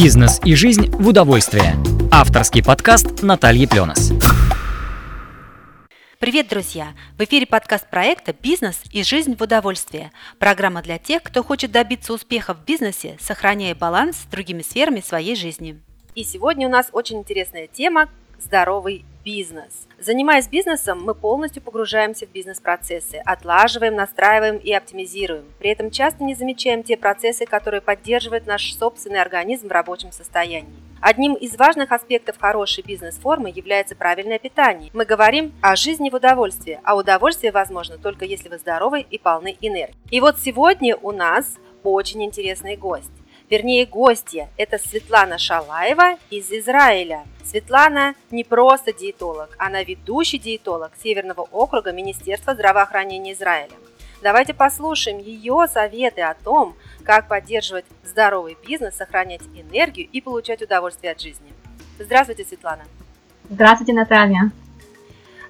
Бизнес и жизнь в удовольствие. Авторский подкаст Натальи Пленос. Привет, друзья! В эфире подкаст проекта «Бизнес и жизнь в удовольствие». Программа для тех, кто хочет добиться успеха в бизнесе, сохраняя баланс с другими сферами своей жизни. И сегодня у нас очень интересная тема «Здоровый бизнес». Занимаясь бизнесом, мы полностью погружаемся в бизнес-процессы, отлаживаем, настраиваем и оптимизируем. При этом часто не замечаем те процессы, которые поддерживают наш собственный организм в рабочем состоянии. Одним из важных аспектов хорошей бизнес-формы является правильное питание. Мы говорим о жизни в удовольствии, а удовольствие возможно только если вы здоровы и полны энергии. И вот сегодня у нас очень интересный гость. Вернее, гостья – это Светлана Шалаева из Израиля. Светлана не просто диетолог, она ведущий диетолог Северного округа Министерства здравоохранения Израиля. Давайте послушаем ее советы о том, как поддерживать здоровый бизнес, сохранять энергию и получать удовольствие от жизни. Здравствуйте, Светлана. Здравствуйте, Наталья.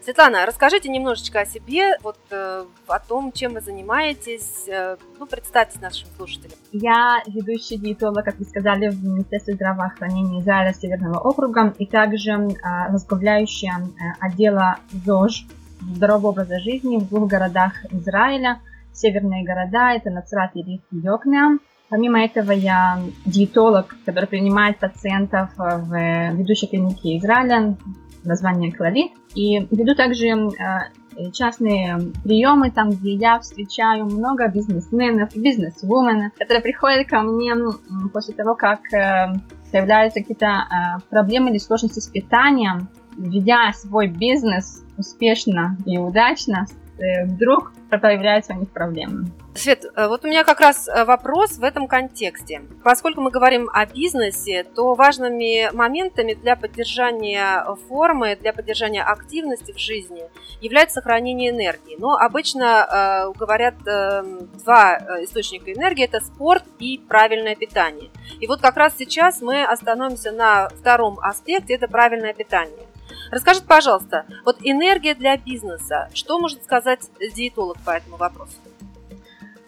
Светлана, расскажите немножечко о себе, вот э, о том, чем вы занимаетесь. Э, ну, представьтесь нашим слушателям. Я ведущий диетолог, как вы сказали, в Министерстве здравоохранения Израиля Северного округа и также э, возглавляющая э, отдела ЗОЖ здорового образа жизни в двух городах Израиля. Северные города – это Нацрат и Риф Йокнеам. Помимо этого, я диетолог, который принимает пациентов в ведущей клинике Израиля, название Клавит. И веду также э, частные приемы, там, где я встречаю много бизнесменов, бизнесвуменов, которые приходят ко мне после того, как э, появляются какие-то э, проблемы или сложности с питанием, ведя свой бизнес успешно и удачно, вдруг появляются у них проблемы. Свет, э, вот у меня как раз э, вопрос в этом контексте. Поскольку мы говорим о бизнесе, то важными моментами для поддержания формы, для поддержания активности в жизни является сохранение энергии. Но обычно э, говорят э, два э, источника энергии – это спорт и правильное питание. И вот как раз сейчас мы остановимся на втором аспекте – это правильное питание. Расскажите, пожалуйста, вот энергия для бизнеса, что может сказать диетолог по этому вопросу?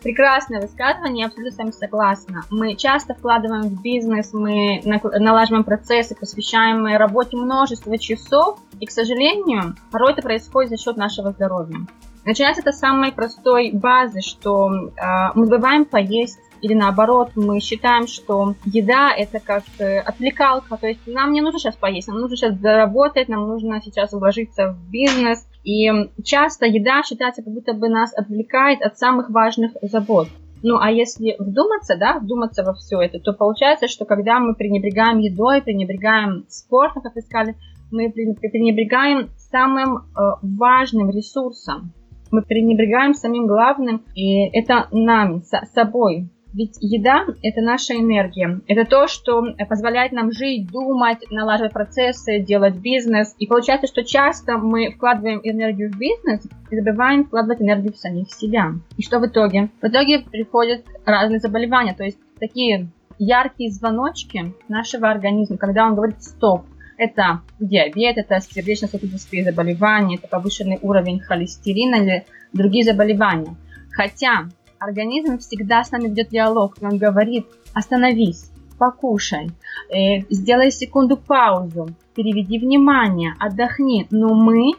Прекрасное высказывание, я абсолютно с вами согласна. Мы часто вкладываем в бизнес, мы налаживаем процессы, посвящаем работе множество часов, и, к сожалению, порой это происходит за счет нашего здоровья. Начинается это с самой простой базы, что э, мы забываем поесть или наоборот, мы считаем, что еда это как э, отвлекалка, то есть нам не нужно сейчас поесть, нам нужно сейчас заработать, нам нужно сейчас вложиться в бизнес. И часто еда считается, как будто бы нас отвлекает от самых важных забот. Ну, а если вдуматься, да, вдуматься во все это, то получается, что когда мы пренебрегаем едой, пренебрегаем спортом, как вы сказали, мы пренебрегаем самым э, важным ресурсом. Мы пренебрегаем самим главным, и это нами, собой. Ведь еда – это наша энергия. Это то, что позволяет нам жить, думать, налаживать процессы, делать бизнес. И получается, что часто мы вкладываем энергию в бизнес и забываем вкладывать энергию в самих себя. И что в итоге? В итоге приходят разные заболевания, то есть такие яркие звоночки нашего организма, когда он говорит «стоп», это диабет, это сердечно-сосудистые заболевания, это повышенный уровень холестерина или другие заболевания. Хотя организм всегда с нами ведет диалог, он говорит, остановись, покушай, э, сделай секунду паузу, переведи внимание, отдохни. Но мы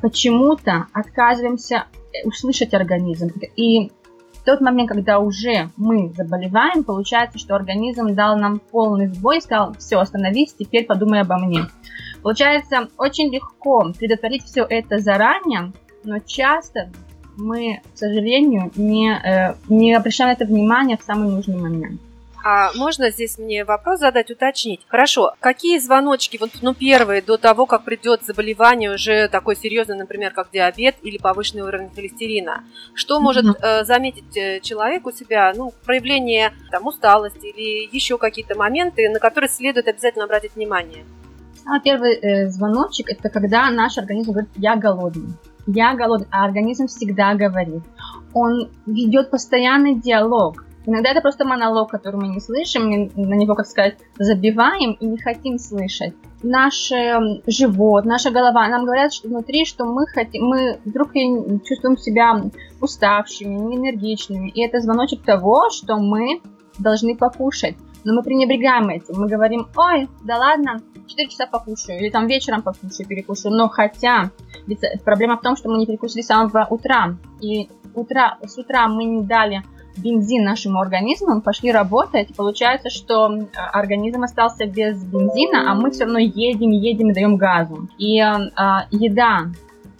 почему-то отказываемся э, услышать организм. И в тот момент, когда уже мы заболеваем, получается, что организм дал нам полный сбой и сказал, все, остановись, теперь подумай обо мне. Получается, очень легко предотвратить все это заранее, но часто мы, к сожалению, не, э, не обращаем это внимание в самый нужный момент. А можно здесь мне вопрос задать, уточнить? Хорошо, какие звоночки, вот, ну, первые, до того, как придет заболевание уже такое серьезное, например, как диабет или повышенный уровень холестерина? Что может э, заметить э, человек у себя, ну, проявление там, усталости или еще какие-то моменты, на которые следует обязательно обратить внимание? Самый первый э, звоночек – это когда наш организм говорит «я голодный» я голодный, а организм всегда говорит. Он ведет постоянный диалог. Иногда это просто монолог, который мы не слышим, на него, как сказать, забиваем и не хотим слышать. Наш живот, наша голова нам говорят что внутри, что мы хотим, мы вдруг чувствуем себя уставшими, неэнергичными. И это звоночек того, что мы должны покушать. Но мы пренебрегаем этим. Мы говорим, ой, да ладно, 4 часа покушаю, или там вечером покушаю, перекушаю. Но хотя, ведь проблема в том, что мы не перекусили с самого утра. И утра, с утра мы не дали бензин нашему организму, мы пошли работать, получается, что организм остался без бензина, а мы все равно едем, едем и даем газу. И э, еда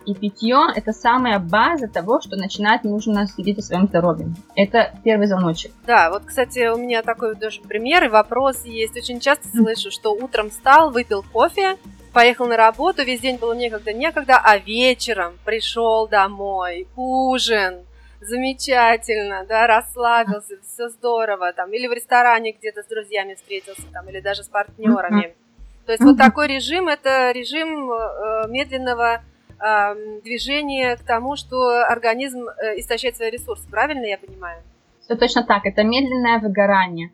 и питье – это самая база того, что начинать нужно следить о своем здоровье. Это первый звоночек. Да, вот, кстати, у меня такой даже пример и вопрос есть. Очень часто слышу, что утром встал, выпил кофе, поехал на работу, весь день было некогда, некогда, а вечером пришел домой, ужин, замечательно, да, расслабился, все здорово, там, или в ресторане где-то с друзьями встретился, там, или даже с партнерами. То есть вот такой режим, это режим э, медленного движение к тому, что организм э, истощает свои ресурсы. Правильно я понимаю? Все точно так, это медленное выгорание.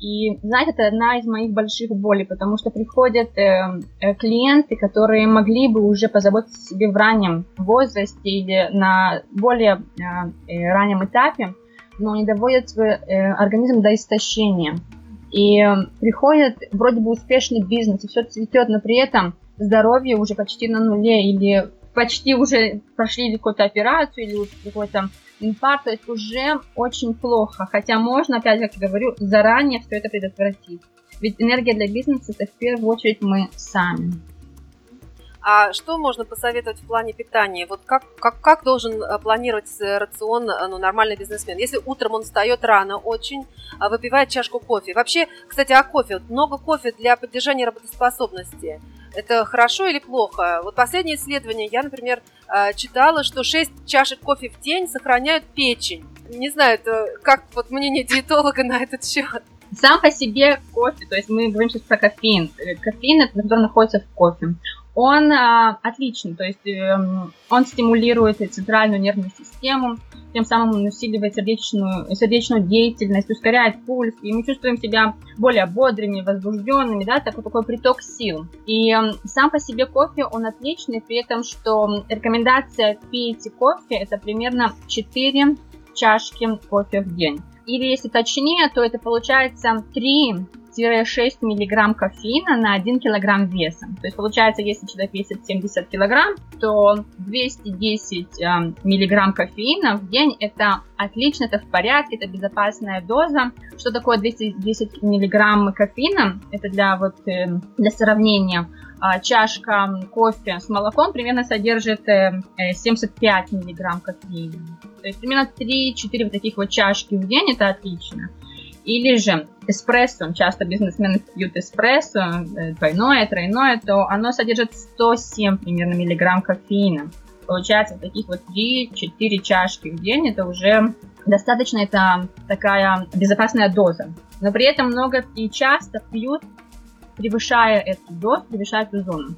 И, знаете, это одна из моих больших болей, потому что приходят э, э, клиенты, которые могли бы уже позаботиться о себе в раннем возрасте или на более э, э раннем этапе, но не доводят свой э, организм до истощения. И приходит вроде бы успешный бизнес, и все цветет, но при этом здоровье уже почти на нуле или почти уже прошли какую-то операцию или какой-то инфаркт, то есть уже очень плохо. Хотя можно, опять как я говорю, заранее все это предотвратить. Ведь энергия для бизнеса это в первую очередь мы сами. А что можно посоветовать в плане питания? Вот как, как, как должен э, планировать рацион э, ну, нормальный бизнесмен? Если утром он встает рано очень, а выпивает чашку кофе. Вообще, кстати, о кофе. Вот много кофе для поддержания работоспособности. Это хорошо или плохо? Вот последнее исследование, я, например, э, читала, что 6 чашек кофе в день сохраняют печень. Не знаю, это как вот мнение диетолога на этот счет. Сам по себе кофе, то есть мы говорим сейчас про кофеин. Кофеин, это, который находится в кофе он а, отличный, то есть э, он стимулирует центральную нервную систему, тем самым он усиливает сердечную, сердечную деятельность, ускоряет пульс, и мы чувствуем себя более бодрыми, возбужденными, да, такой, такой приток сил. И э, сам по себе кофе, он отличный, при этом, что рекомендация пить кофе, это примерно 4 чашки кофе в день. Или если точнее, то это получается 3 6 миллиграмм кофеина на 1 килограмм веса. То есть получается, если человек весит 70 килограмм, то 210 э, миллиграмм кофеина в день это отлично, это в порядке, это безопасная доза. Что такое 210 миллиграмм кофеина? Это для вот э, для сравнения а, чашка кофе с молоком примерно содержит 75 э, миллиграмм кофеина. То есть примерно 3-4 вот таких вот чашки в день, это отлично. Или же эспрессо, часто бизнесмены пьют эспрессо, э, двойное, тройное, то оно содержит 107 примерно миллиграмм кофеина. Получается, таких вот 3-4 чашки в день, это уже достаточно, это такая безопасная доза. Но при этом много и часто пьют, превышая эту дозу, превышая эту зону.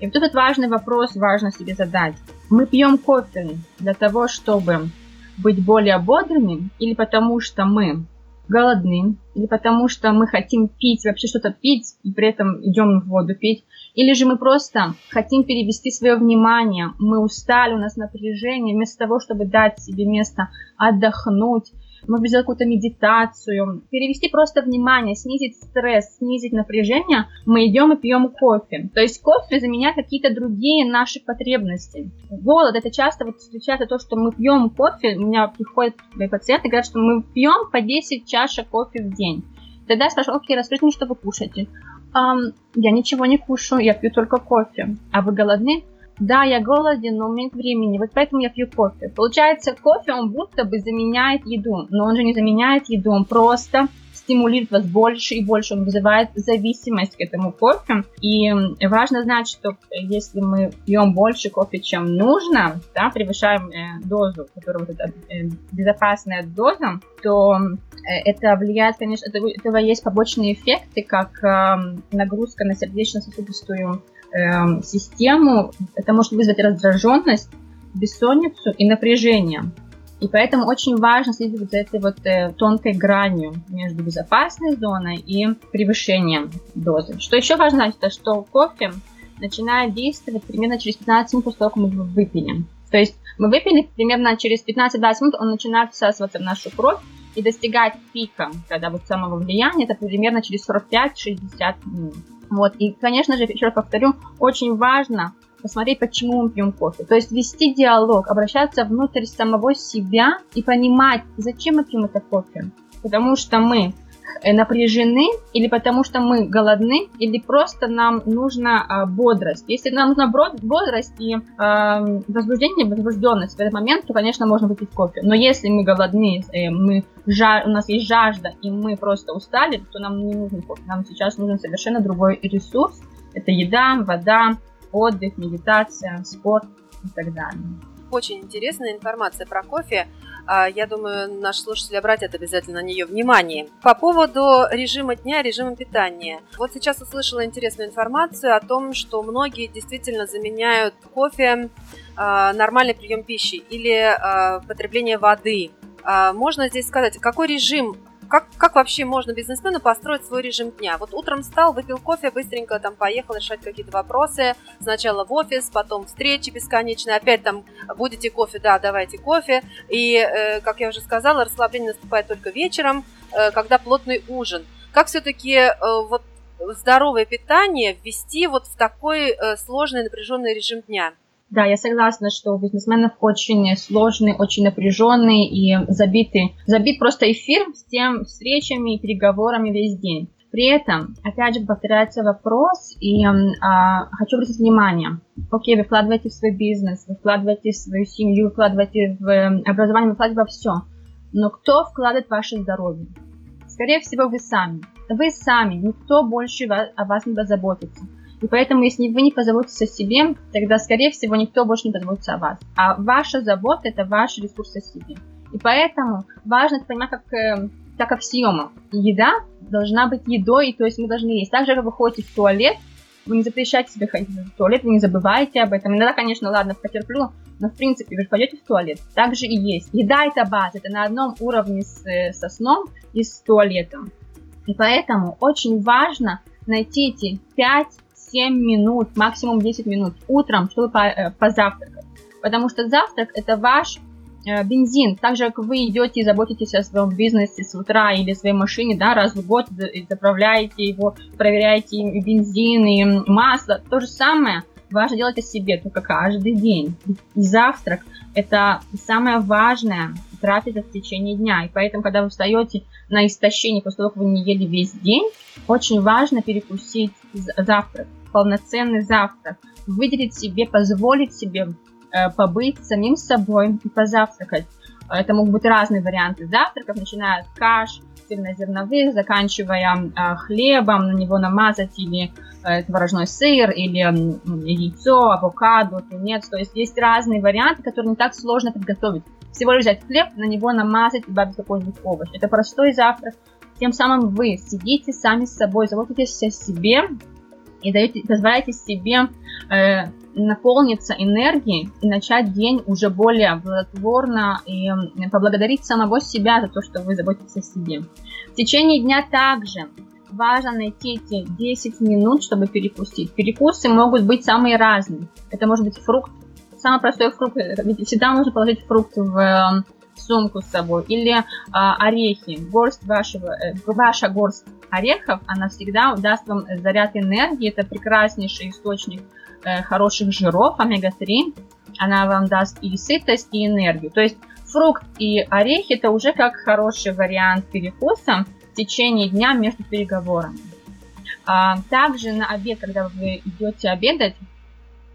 И вот этот важный вопрос важно себе задать. Мы пьем кофе для того, чтобы быть более бодрыми или потому что мы голодны, или потому что мы хотим пить, вообще что-то пить, и при этом идем в воду пить, или же мы просто хотим перевести свое внимание, мы устали, у нас напряжение, вместо того, чтобы дать себе место отдохнуть, может быть, сделать какую-то медитацию, перевести просто внимание, снизить стресс, снизить напряжение, мы идем и пьем кофе. То есть кофе заменяет какие-то другие наши потребности. Голод, это часто вот встречается то, что мы пьем кофе, у меня приходят мои пациенты, говорят, что мы пьем по 10 чашек кофе в день. Тогда я спрашиваю, окей, расскажите мне, что вы кушаете. Um, я ничего не кушаю, я пью только кофе. А вы голодны? Да, я голоден, но у меня нет времени, вот поэтому я пью кофе. Получается, кофе, он будто бы заменяет еду, но он же не заменяет еду, он просто стимулирует вас больше и больше, он вызывает зависимость к этому кофе. И важно знать, что если мы пьем больше кофе, чем нужно, да, превышаем э, дозу, которая вот эта э, безопасная доза, то э, это влияет, конечно, это, этого есть побочные эффекты, как нагрузка на сердечно-сосудистую систему, это может вызвать раздраженность, бессонницу и напряжение. И поэтому очень важно следить за этой вот э, тонкой гранью между безопасной зоной и превышением дозы. Что еще важно знать, это что кофе начинает действовать примерно через 15 минут после того, как мы его выпили. То есть мы выпили примерно через 15-20 минут, он начинает всасываться в нашу кровь, и достигать пика, когда вот самого влияния, это примерно через 45-60 минут. Вот, и, конечно же, еще раз повторю, очень важно посмотреть, почему мы пьем кофе. То есть вести диалог, обращаться внутрь самого себя и понимать, зачем мы пьем это кофе. Потому что мы Э, напряжены, или потому что мы голодны, или просто нам нужна а, бодрость. Если нам нужна бодрость и а, возбуждение, возбужденность в этот момент, то, конечно, можно выпить кофе. Но если мы голодны, э, мы жа у нас есть жажда, и мы просто устали, то нам не нужен кофе. Нам сейчас нужен совершенно другой ресурс. Это еда, вода, отдых, медитация, спорт и так далее. Очень интересная информация про кофе. А, я думаю, наши слушатели обратят обязательно на нее внимание. По поводу режима дня, режима питания. Вот сейчас услышала интересную информацию о том, что многие действительно заменяют кофе а, нормальный прием пищи или а, потребление воды. Можно здесь сказать, какой режим как, как вообще можно бизнесмену построить свой режим дня? Вот утром встал, выпил кофе, быстренько там поехал решать какие-то вопросы. Сначала в офис, потом встречи бесконечные. Опять там будете кофе, да, давайте кофе. И, э, как я уже сказала, расслабление наступает только вечером, э, когда плотный ужин. Как все-таки э, вот здоровое питание ввести вот в такой сложный напряженный режим дня? Да, я согласна, что у бизнесменов очень сложный, очень напряженный и забитый, забит просто эфир с тем встречами и переговорами весь день. При этом, опять же, повторяется вопрос, и а, хочу обратить внимание. Окей, вы вкладываете в свой бизнес, вы вкладываете в свою семью, вы вкладываете в образование, вы вкладываете во все. Но кто вкладывает ваше здоровье? Скорее всего, вы сами. Вы сами, никто больше о вас не позаботится. И поэтому, если вы не позаботитесь о себе, тогда, скорее всего, никто больше не позаботится о вас. А ваша забота – это ваш ресурс о себе. И поэтому важно это понимать как, э, как аксиома. Еда должна быть едой, то есть мы должны есть. Так же, как вы ходите в туалет, вы не запрещаете себе ходить в туалет, вы не забываете об этом. Иногда, конечно, ладно, потерплю, но в принципе вы же пойдете в туалет. Так же и есть. Еда это база, это на одном уровне с, э, со сном и с туалетом. И поэтому очень важно найти эти 5 7 минут, максимум 10 минут утром, чтобы э, позавтракать. Потому что завтрак это ваш э, бензин. Так же, как вы идете и заботитесь о своем бизнесе с утра или своей машине, да, раз в год заправляете его, проверяете и бензин и масло. То же самое важно делать о себе, только каждый день. И завтрак – это самое важное трапеза в течение дня. И поэтому, когда вы встаете на истощение после того, как вы не ели весь день, очень важно перекусить завтрак полноценный завтрак, выделить себе, позволить себе э, побыть самим собой и позавтракать. Это могут быть разные варианты завтраков, начиная от каш, цельнозерновых, заканчивая э, хлебом, на него намазать или э, творожной сыр, или яйцо, авокадо, тунец. То есть есть разные варианты, которые не так сложно подготовить. Всего лишь взять хлеб, на него намазать и добавить какой-нибудь овощ. Это простой завтрак. Тем самым вы сидите сами с собой, заботитесь о себе, и даете, позволяете себе э, наполниться энергией и начать день уже более плодотворно и э, поблагодарить самого себя за то, что вы заботитесь о себе. В течение дня также важно найти эти 10 минут, чтобы перекусить. Перекусы могут быть самые разные. Это может быть фрукт, самый простой фрукт, ведь всегда можно положить фрукт в э, сумку с собой, или а, орехи, горсть вашего, э, ваша горсть орехов, она всегда даст вам заряд энергии, это прекраснейший источник э, хороших жиров, омега-3, она вам даст и сытость, и энергию. То есть фрукт и орехи это уже как хороший вариант перекуса в течение дня между переговорами. А, также на обед, когда вы идете обедать,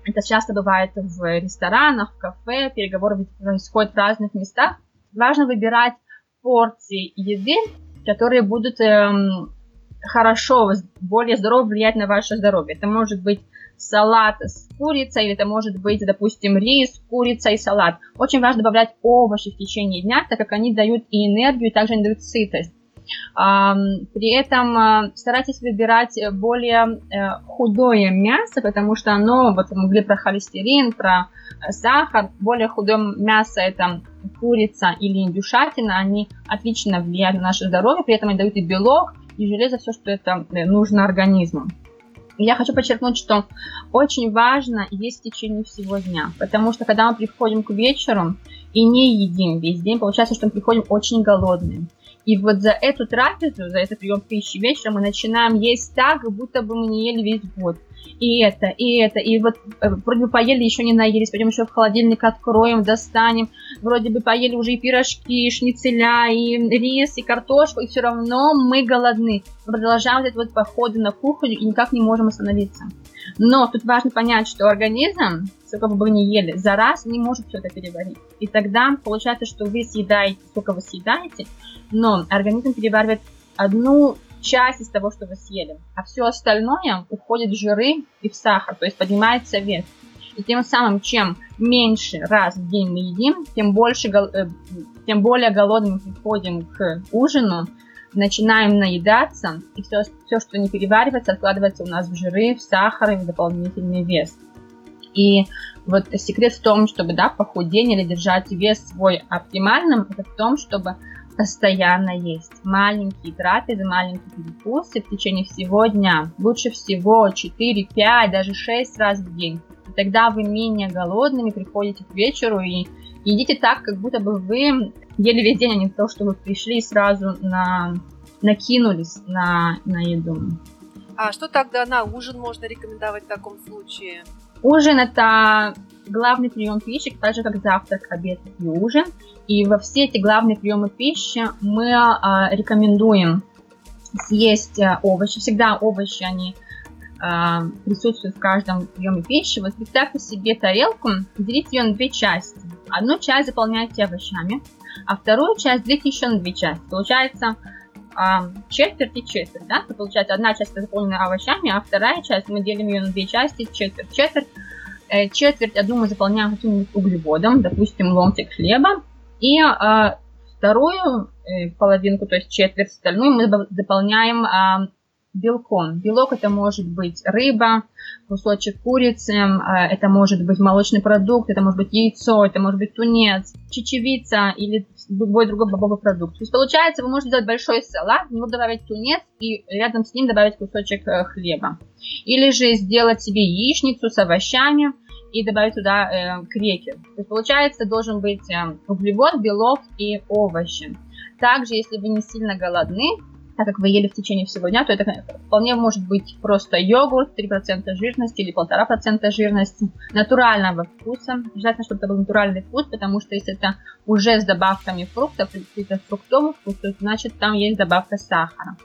это часто бывает в ресторанах, в кафе, переговоры происходят в разных местах. Важно выбирать порции еды, которые будут эм, хорошо, более здорово влиять на ваше здоровье. Это может быть салат с курицей, или это может быть, допустим, рис, курица и салат. Очень важно добавлять овощи в течение дня, так как они дают и энергию, и также они дают сытость. При этом а, старайтесь выбирать более э, худое мясо, потому что оно, вот мы говорили про холестерин, про э, сахар, более худое мясо это курица или индюшатина, они отлично влияют на наше здоровье, при этом они дают и белок, и железо, все, что это э, нужно организму. Я хочу подчеркнуть, что очень важно есть в течение всего дня, потому что когда мы приходим к вечеру и не едим весь день, получается, что мы приходим очень голодные. И вот за эту трапезу, за этот прием пищи вечером мы начинаем есть так, будто бы мы не ели весь год. И это, и это, и вот э, вроде бы поели, еще не наелись, пойдем еще в холодильник откроем, достанем. Вроде бы поели уже и пирожки, и шницеля, и рис, и картошку, и все равно мы голодны. Продолжаем этот вот походы на кухню и никак не можем остановиться. Но тут важно понять, что организм, сколько бы вы ни ели, за раз не может все это переварить. И тогда получается, что вы съедаете, сколько вы съедаете, но организм переваривает одну часть из того, что вы съели, а все остальное уходит в жиры и в сахар, то есть поднимается вес. И тем самым, чем меньше раз в день мы едим, тем, больше, э, тем более голодными приходим к ужину, начинаем наедаться, и все, все, что не переваривается, откладывается у нас в жиры, в сахар и в дополнительный вес. И вот секрет в том, чтобы да, похудеть или держать вес свой оптимальным, это в том, чтобы постоянно есть маленькие трапезы, маленькие перекусы в течение всего дня. Лучше всего 4, 5, даже 6 раз в день. И тогда вы менее голодными приходите к вечеру и едите так, как будто бы вы ели весь день, а не то, что вы пришли и сразу на, накинулись на, на еду. А что тогда на ужин можно рекомендовать в таком случае? Ужин это главный прием пищи, так же как завтрак, обед и ужин. И во все эти главные приемы пищи мы а, рекомендуем съесть а, овощи. Всегда овощи, они а, присутствуют в каждом приеме пищи. Вот представьте себе тарелку, делите ее на две части. Одну часть заполняйте овощами, а вторую часть делите еще на две части. Получается а, четверть и четверть, да? То получается одна часть заполнена овощами, а вторая часть мы делим ее на две части, четверть, четверть. Э, четверть одну мы заполняем каким-нибудь углеводом, допустим, ломтик хлеба, и э, вторую э, половинку, то есть четверть остальную, мы заполняем белком. Белок это может быть рыба, кусочек курицы, это может быть молочный продукт, это может быть яйцо, это может быть тунец, чечевица или любой другой бобовый продукт. То есть получается, вы можете сделать большой салат, в него добавить тунец и рядом с ним добавить кусочек хлеба. Или же сделать себе яичницу с овощами, и добавить туда э, крекер. То есть получается должен быть э, углевод, белок и овощи. Также, если вы не сильно голодны, так как вы ели в течение всего дня, то это вполне может быть просто йогурт, 3% жирности или 1,5% жирности, натурального вкуса. Желательно, чтобы это был натуральный вкус, потому что если это уже с добавками фруктов, каких-то фруктовых фруктов, значит там есть добавка сахара.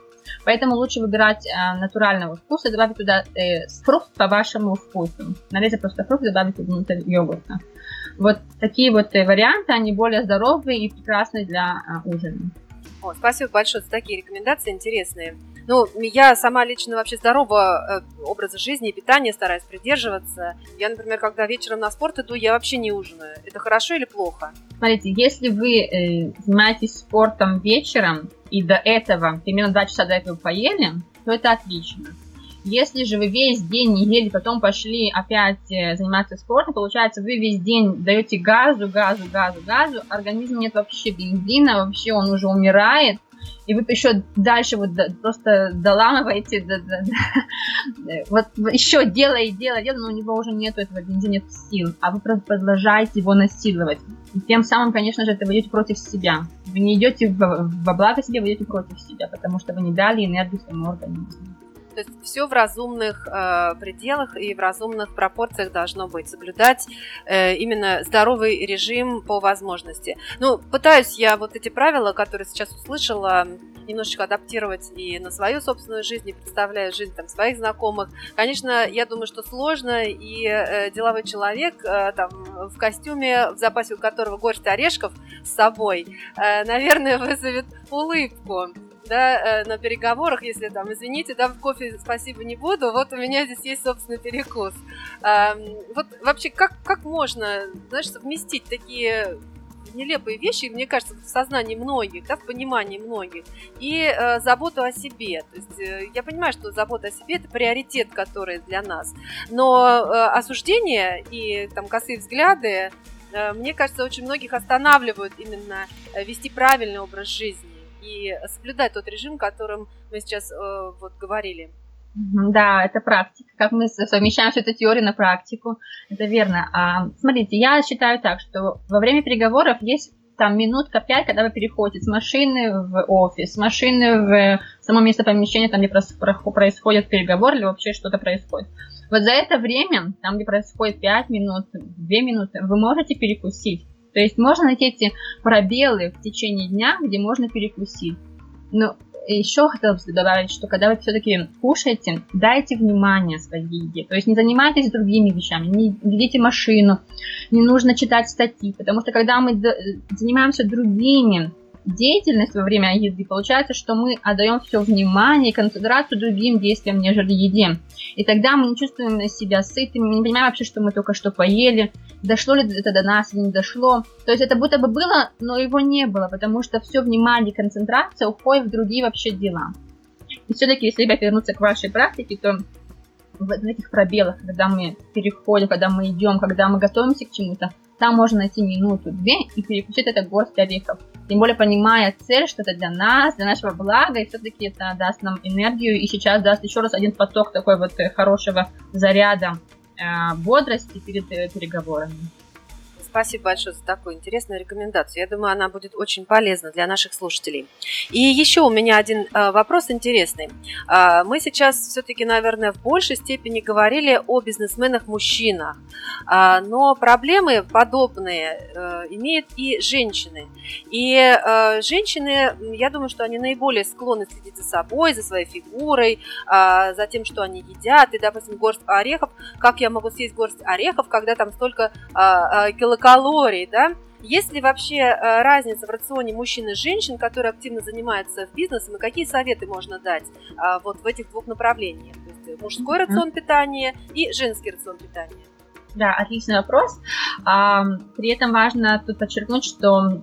Поэтому лучше выбирать э, натурального вкуса, добавить туда э, фрукт по вашему вкусу. Нарезать просто фрукт, добавить внутрь йогурта. Вот такие вот э, варианты, они более здоровые и прекрасные для ужина. О, спасибо большое за такие рекомендации интересные. Ну, я сама лично вообще здорового образа жизни и питания стараюсь придерживаться. Я, например, когда вечером на спорт иду, я вообще не ужинаю. Это хорошо или плохо? Смотрите, если вы э, занимаетесь спортом вечером, и до этого, примерно 2 часа до этого поели, то это отлично. Если же вы весь день не ели, потом пошли опять э, заниматься спортом, получается, вы весь день даете газу, газу, газу, газу, организм нет вообще бензина, вообще он уже умирает, и вы еще дальше вот просто доламываете, да, да, да. вот еще делай, делай, делай, но у него уже нет этого бензина, нет сил, а вы просто продолжаете его насиловать. И тем самым, конечно же, это вы идете против себя. Вы не идете во, во благо себе, вы идете против себя, потому что вы не дали энергию своему организму. То есть все в разумных э, пределах и в разумных пропорциях должно быть. Соблюдать э, именно здоровый режим по возможности. Ну, пытаюсь я вот эти правила, которые сейчас услышала, немножечко адаптировать и на свою собственную жизнь, и представляю жизнь там своих знакомых. Конечно, я думаю, что сложно, и э, деловой человек э, там в костюме, в запасе у которого горсть орешков с собой, э, наверное, вызовет улыбку да, э, на переговорах, если там, извините, да, в кофе спасибо не буду, вот у меня здесь есть собственный перекус. Вот вообще, как, как можно, знаешь, совместить такие нелепые вещи, мне кажется, в сознании многих, да, в понимании многих, и э, заботу о себе. То есть э, я понимаю, что забота о себе это приоритет, который для нас. Но э, осуждение и там косые взгляды, э, мне кажется, очень многих останавливают именно э, вести правильный образ жизни и соблюдать тот режим, о котором мы сейчас э, вот говорили. Да, это практика. Как мы совмещаем всю эту теорию на практику, это верно. А, смотрите, я считаю так, что во время переговоров есть там минутка пять, когда вы переходите с машины в офис, с машины в само место помещения, там, где происходит переговор или вообще что-то происходит. Вот за это время, там, где происходит 5 минут, 2 минуты, вы можете перекусить. То есть можно найти эти пробелы в течение дня, где можно перекусить. Но еще хотелось бы добавить, что когда вы все-таки кушаете, дайте внимание своей еде. То есть не занимайтесь другими вещами, не ведите машину, не нужно читать статьи, потому что когда мы занимаемся другими деятельностью во время еды, получается, что мы отдаем все внимание и концентрацию другим действиям, нежели еде. И тогда мы не чувствуем себя сытыми, мы не понимаем вообще, что мы только что поели, дошло ли это до нас или не дошло. То есть это будто бы было, но его не было, потому что все внимание и концентрация уходит в другие вообще дела. И все-таки, если опять вернуться к вашей практике, то в этих пробелах, когда мы переходим, когда мы идем, когда мы готовимся к чему-то, там можно найти минуту-две и переключить это горсть орехов. Тем более понимая цель, что это для нас, для нашего блага, и все-таки это даст нам энергию, и сейчас даст еще раз один поток такой вот э, хорошего заряда э, бодрости перед э, переговорами. Спасибо большое за такую интересную рекомендацию. Я думаю, она будет очень полезна для наших слушателей. И еще у меня один э, вопрос интересный. Э, мы сейчас все-таки, наверное, в большей степени говорили о бизнесменах-мужчинах, э, но проблемы подобные имеют и женщины. И женщины, я думаю, что они наиболее склонны следить за собой, за своей фигурой, за тем, что они едят. И, допустим, горсть орехов. Как я могу съесть горсть орехов, когда там столько килограмм калорий, да, есть ли вообще э, разница в рационе мужчин и женщин, которые активно занимаются бизнесом, и какие советы можно дать а, вот в этих двух направлениях? То есть мужской рацион питания и женский рацион питания. Да, отличный вопрос. При этом важно тут подчеркнуть, что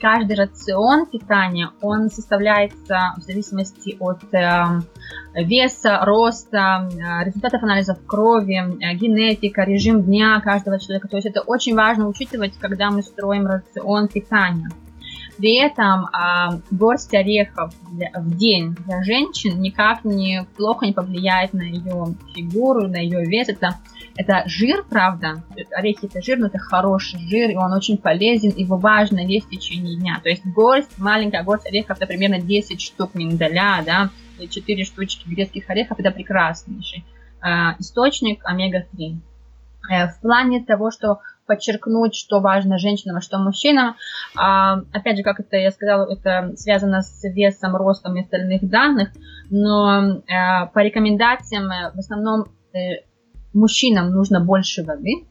каждый рацион питания, он составляется в зависимости от э, веса, роста, э, результатов анализов крови, э, генетика, режим дня каждого человека. То есть это очень важно учитывать, когда мы строим рацион питания. При этом а, горсть орехов для, в день для женщин никак не плохо не повлияет на ее фигуру, на ее вес. Это, это жир, правда. Орехи это жир, но это хороший жир, и он очень полезен, его важно есть в течение дня. То есть горсть, маленькая горсть орехов, это примерно 10 штук миндаля, да, 4 штучки грецких орехов, это прекраснейший э, источник омега-3. Э, в плане того, что подчеркнуть, что важно женщинам, а что мужчинам. А, опять же, как это я сказала, это связано с весом, ростом и остальных данных, но а, по рекомендациям в основном э, мужчинам нужно больше воды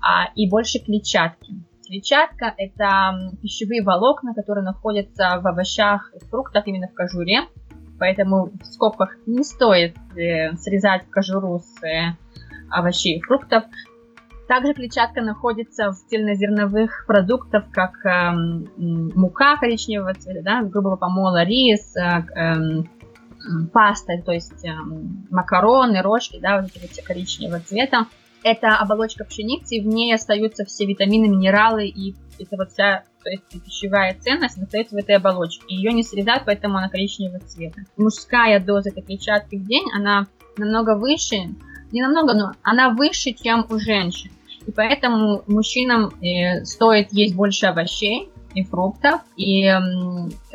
а, и больше клетчатки. Клетчатка – это пищевые волокна, которые находятся в овощах и фруктах, именно в кожуре. Поэтому в скобках не стоит э, срезать кожуру с э, овощей и фруктов. Также клетчатка находится в цельнозерновых продуктах, как э, мука коричневого цвета, да, грубого помола, рис, э, э, паста, то есть э, макароны, рожки, да, вот эти вот коричневого цвета. Это оболочка пшеницы, и в ней остаются все витамины, минералы, и это вот вся то есть пищевая ценность остается в этой оболочке. Ее не срезают, поэтому она коричневого цвета. Мужская доза этой клетчатки в день, она намного выше, не намного, но она выше, чем у женщин. И поэтому мужчинам э, стоит есть больше овощей и фруктов, и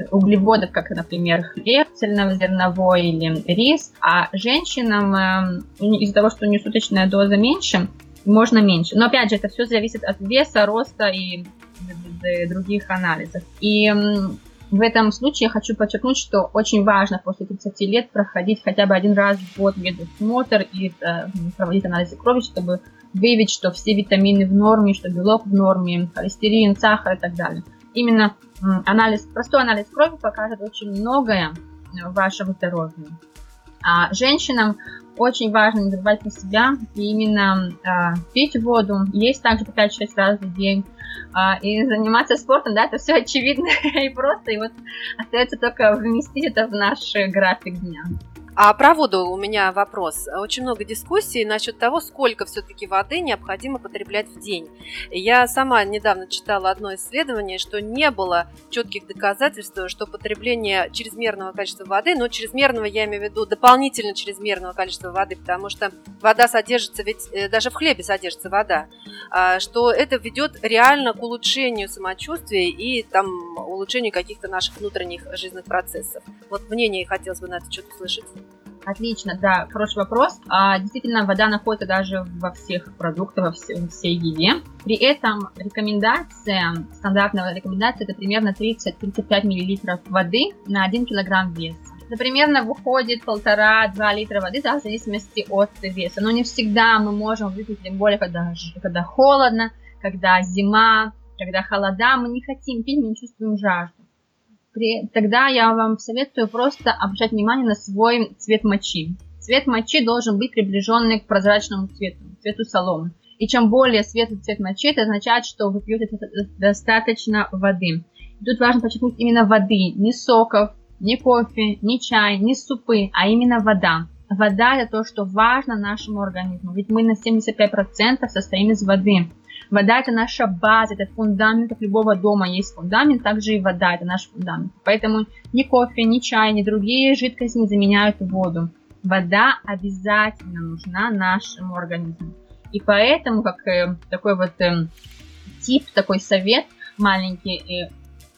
углеводов, как, например, хлеб цельнозерновой или рис, а женщинам э, из-за того, что у них суточная доза меньше, можно меньше. Но опять же, это все зависит от веса, роста и других анализов. И в этом случае я хочу подчеркнуть, что очень важно после 30 лет проходить хотя бы один раз в год медосмотр и э, проводить анализы крови, чтобы выявить, что все витамины в норме, что белок в норме, холестерин, сахар и так далее. Именно анализ, простой анализ крови покажет очень многое вашему здоровью. А женщинам очень важно не забывать про себя и именно а, пить воду, есть также по 5-6 раз в день а, и заниматься спортом, да, это все очевидно и просто, и вот остается только вместить это в наш график дня. А про воду у меня вопрос. Очень много дискуссий насчет того, сколько все-таки воды необходимо потреблять в день. Я сама недавно читала одно исследование, что не было четких доказательств, что потребление чрезмерного количества воды, но чрезмерного я имею в виду дополнительно чрезмерного количества воды, потому что вода содержится, ведь э, даже в хлебе содержится вода, а, что это ведет реально к улучшению самочувствия и там улучшению каких-то наших внутренних жизненных процессов. Вот мнение хотелось бы на это что-то услышать. Отлично, да, хороший вопрос. А, действительно, вода находится даже во всех продуктах, во всей, всей еде. При этом рекомендация, стандартная рекомендация, это примерно 30-35 мл воды на 1 кг веса. Это примерно выходит полтора-два литра воды, да, в зависимости от веса. Но не всегда мы можем выпить, тем более, когда, когда холодно, когда зима, когда холода, мы не хотим пить, мы не чувствуем жажду. При, тогда я вам советую просто обращать внимание на свой цвет мочи. Цвет мочи должен быть приближенный к прозрачному цвету, цвету соломы. И чем более светлый цвет мочи, это означает, что вы пьете достаточно воды. И тут важно подчеркнуть именно воды, не соков, не кофе, не чай, не супы, а именно вода. Вода это то, что важно нашему организму, ведь мы на 75% состоим из воды. Вода это наша база, это фундамент, любого дома есть фундамент, также и вода это наш фундамент. Поэтому ни кофе, ни чай, ни другие жидкости не заменяют воду. Вода обязательно нужна нашему организму. И поэтому, как э, такой вот э, тип, такой совет маленький, э,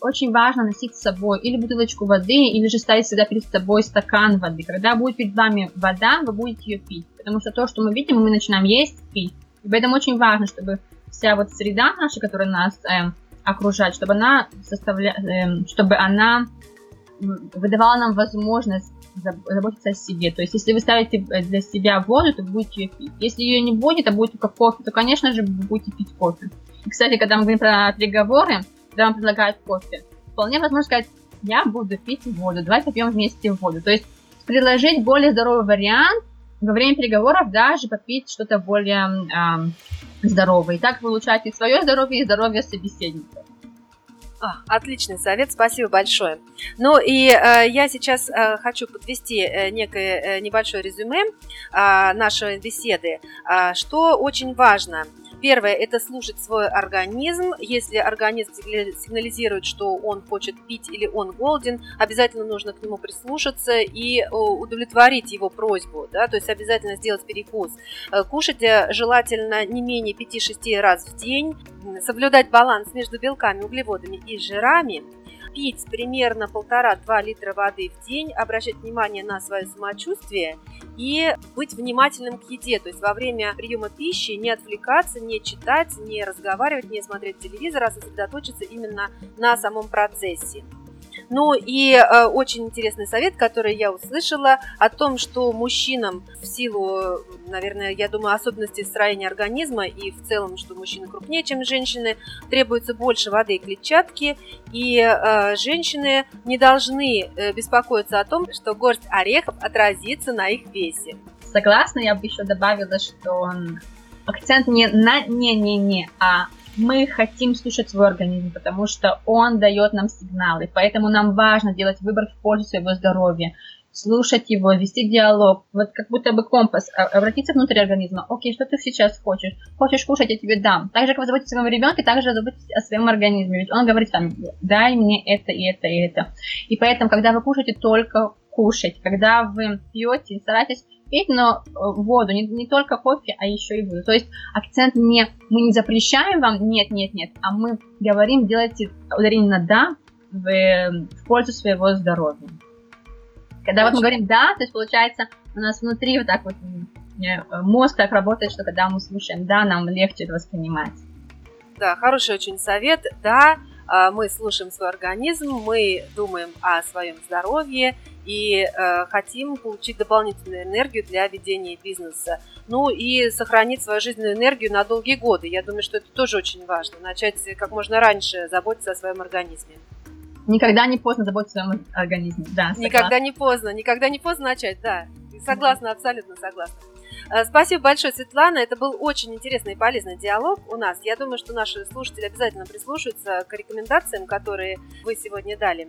очень важно носить с собой или бутылочку воды, или же ставить всегда перед собой стакан воды. Когда будет перед вами вода, вы будете ее пить. Потому что то, что мы видим, мы начинаем есть, пить. И поэтому очень важно, чтобы вся вот среда наша, которая нас э, окружает, чтобы она составля... э, чтобы она выдавала нам возможность заботиться о себе. То есть, если вы ставите для себя воду, то будете ее пить. Если ее не будет, а будет только кофе, то, конечно же, вы будете пить кофе. И, кстати, когда мы говорим про переговоры, когда вам предлагают кофе, вполне возможно сказать, я буду пить воду, давайте попьем вместе воду. То есть, предложить более здоровый вариант, во время переговоров даже попить что-то более э, здоровое. И так вы улучшаете свое здоровье и здоровье собеседника. А, отличный совет, спасибо большое. Ну и э, я сейчас э, хочу подвести э, некое э, небольшое резюме э, нашей беседы, э, что очень важно – Первое – это слушать свой организм. Если организм сигнализирует, что он хочет пить или он голоден, обязательно нужно к нему прислушаться и удовлетворить его просьбу. Да? То есть обязательно сделать перекус. Э, кушать э, желательно не менее 5-6 раз в день. Соблюдать баланс между белками, углеводами и жирами – пить примерно полтора-два литра воды в день, обращать внимание на свое самочувствие и быть внимательным к еде. То есть во время приема пищи не отвлекаться, не читать, не разговаривать, не смотреть телевизор, а сосредоточиться именно на самом процессе. Ну и э, очень интересный совет, который я услышала о том, что мужчинам в силу, наверное, я думаю, особенностей строения организма и в целом, что мужчины крупнее, чем женщины, требуется больше воды и клетчатки, и э, женщины не должны э, беспокоиться о том, что горсть орехов отразится на их весе. Согласна, я бы еще добавила, что акцент не на не-не-не, а мы хотим слушать свой организм, потому что он дает нам сигналы. Поэтому нам важно делать выбор в пользу своего здоровья, слушать его, вести диалог, вот как будто бы компас, а, обратиться внутрь организма. Окей, что ты сейчас хочешь? Хочешь кушать, я тебе дам. Так же, как вы заботитесь о своем ребенке, так же заботитесь о своем организме. Ведь он говорит там, дай мне это и это и это. И поэтому, когда вы кушаете, только кушать. Когда вы пьете, старайтесь пить, но э, воду, не, не только кофе, а еще и воду. То есть акцент не, мы не запрещаем вам, нет, нет, нет, а мы говорим, делайте ударение на да в, в пользу своего здоровья. Когда вот мы говорим да, то есть получается у нас внутри вот так вот э, мозг так работает, что когда мы слушаем да, нам легче это воспринимать. Да, хороший очень совет. Да, а, мы слушаем свой организм, мы думаем о своем здоровье и э, хотим получить дополнительную энергию для ведения бизнеса. Ну и сохранить свою жизненную энергию на долгие годы. Я думаю, что это тоже очень важно. Начать как можно раньше заботиться о своем организме. Никогда не поздно заботиться о своем организме, да. Согласна. Никогда не поздно, никогда не поздно начать, да. Согласна, абсолютно согласна. Э, спасибо большое, Светлана. Это был очень интересный и полезный диалог у нас. Я думаю, что наши слушатели обязательно прислушаются к рекомендациям, которые вы сегодня дали.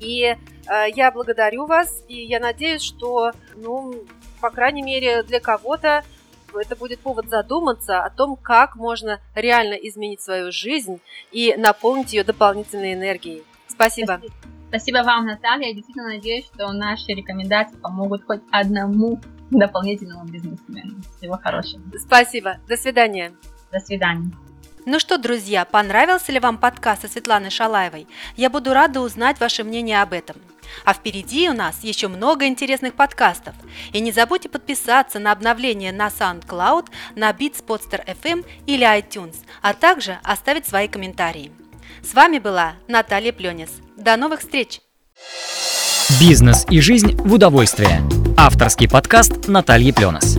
И э, я благодарю вас, и я надеюсь, что, ну, по крайней мере, для кого-то это будет повод задуматься о том, как можно реально изменить свою жизнь и наполнить ее дополнительной энергией. Спасибо. Спасибо, Спасибо вам, Наталья. Я действительно надеюсь, что наши рекомендации помогут хоть одному дополнительному бизнесмену. Всего хорошего. Спасибо. До свидания. До свидания. Ну что, друзья, понравился ли вам подкаст со Светланой Шалаевой? Я буду рада узнать ваше мнение об этом. А впереди у нас еще много интересных подкастов. И не забудьте подписаться на обновления на SoundCloud, на Beatspodster FM или iTunes, а также оставить свои комментарии. С вами была Наталья Пленец. До новых встреч! Бизнес и жизнь в удовольствие. Авторский подкаст Натальи Пленос.